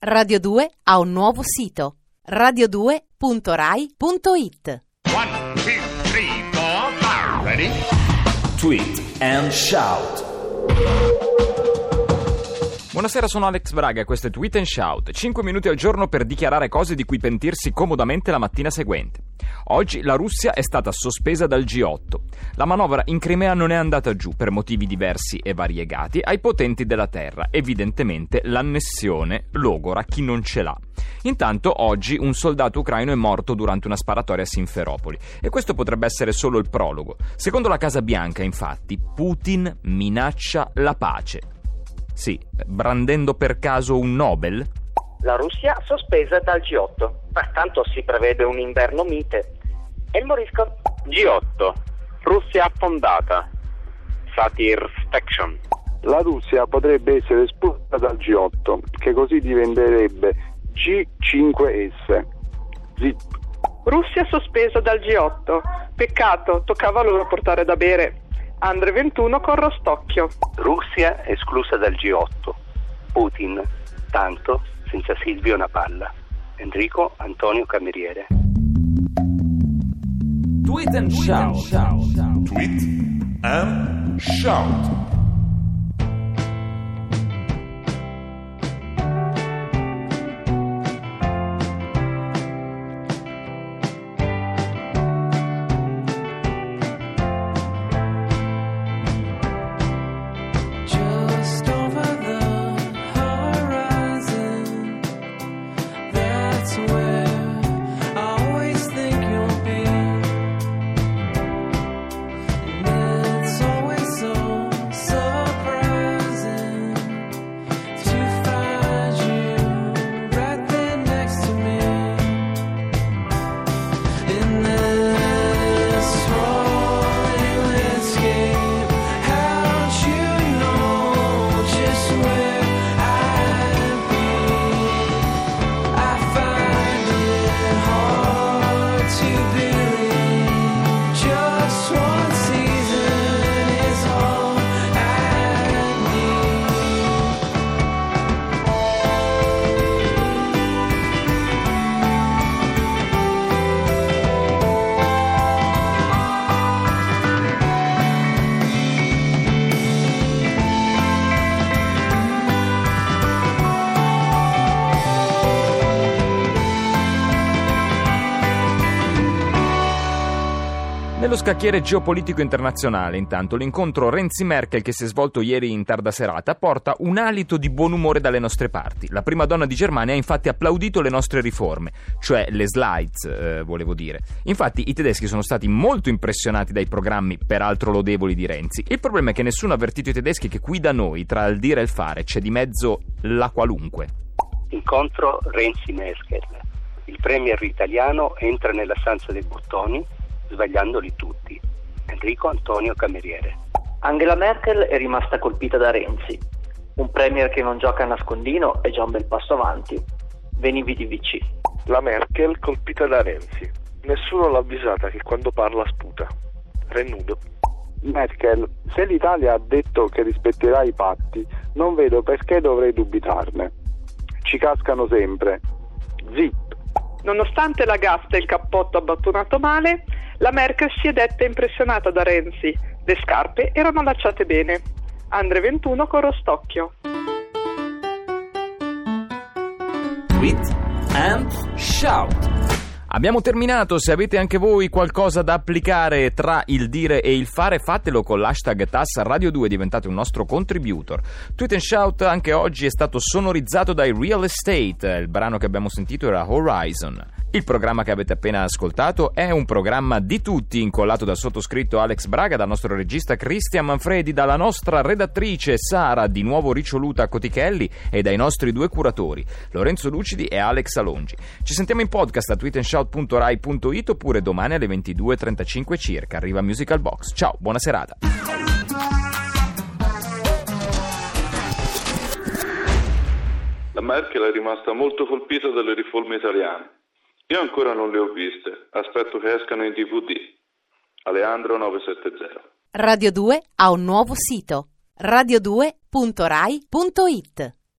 Radio 2 ha un nuovo sito radio2.rai.it One, two, three, four, five. Ready? Tweet and shout. Buonasera, sono Alex Braga e questo è Tweet and Shout. 5 minuti al giorno per dichiarare cose di cui pentirsi comodamente la mattina seguente. Oggi la Russia è stata sospesa dal G8. La manovra in Crimea non è andata giù per motivi diversi e variegati ai potenti della terra. Evidentemente l'annessione logora chi non ce l'ha. Intanto oggi un soldato ucraino è morto durante una sparatoria a Sinferopoli e questo potrebbe essere solo il prologo. Secondo la Casa Bianca, infatti, Putin minaccia la pace. Sì, brandendo per caso un Nobel? La Russia sospesa dal G8. Pertanto si prevede un inverno mite. E il morisco? G8. Russia affondata. Satisfaction. La Russia potrebbe essere espulsa dal G8, che così diventerebbe G5S. Zip. Russia sospesa dal G8. Peccato, toccava loro portare da bere. Andre 21 con Rostocchio. Russia esclusa dal G8. Putin, tanto, senza Silvio una palla. Enrico Antonio Cameriere. Tweet and shout. Tweet and shout. Nello scacchiere geopolitico internazionale, intanto, l'incontro Renzi-Merkel che si è svolto ieri in tarda serata porta un alito di buon umore dalle nostre parti. La prima donna di Germania ha infatti applaudito le nostre riforme, cioè le slides, eh, volevo dire. Infatti i tedeschi sono stati molto impressionati dai programmi, peraltro lodevoli, di Renzi. Il problema è che nessuno ha avvertito i tedeschi che qui da noi, tra il dire e il fare, c'è di mezzo la qualunque. Incontro Renzi-Merkel. Il premier italiano entra nella stanza dei bottoni, sbagliandoli tutti. Enrico Antonio Cameriere. Angela Merkel è rimasta colpita da Renzi. Un premier che non gioca a nascondino è già un bel passo avanti. Venivi di VC. La Merkel colpita da Renzi. Nessuno l'ha avvisata che quando parla sputa. Renudo. Merkel, se l'Italia ha detto che rispetterà i patti, non vedo perché dovrei dubitarne. Ci cascano sempre. Zip. Nonostante la gaffa e il cappotto abbottonato male, la Merkel si è detta impressionata da Renzi. Le scarpe erano allacciate bene. Andre 21 con Rostocchio. Tweet and shout. Abbiamo terminato, se avete anche voi qualcosa da applicare tra il dire e il fare, fatelo con l'hashtag TAS Radio 2, diventate un nostro contributor. Tweet and Shout anche oggi è stato sonorizzato dai Real Estate, il brano che abbiamo sentito era Horizon. Il programma che avete appena ascoltato è un programma di tutti, incollato dal sottoscritto Alex Braga, dal nostro regista Cristian Manfredi, dalla nostra redattrice Sara, di nuovo riccioluta Cotichelli, e dai nostri due curatori, Lorenzo Lucidi e Alex Alongi. Ci sentiamo in podcast a tweetandshout.rai.it oppure domani alle 22.35 circa. Arriva Musical Box. Ciao, buona serata. La Merkel è rimasta molto colpita dalle riforme italiane. Io ancora non le ho viste, aspetto che escano in DVD. Aleandro 970. Radio 2 ha un nuovo sito radio2.rai.it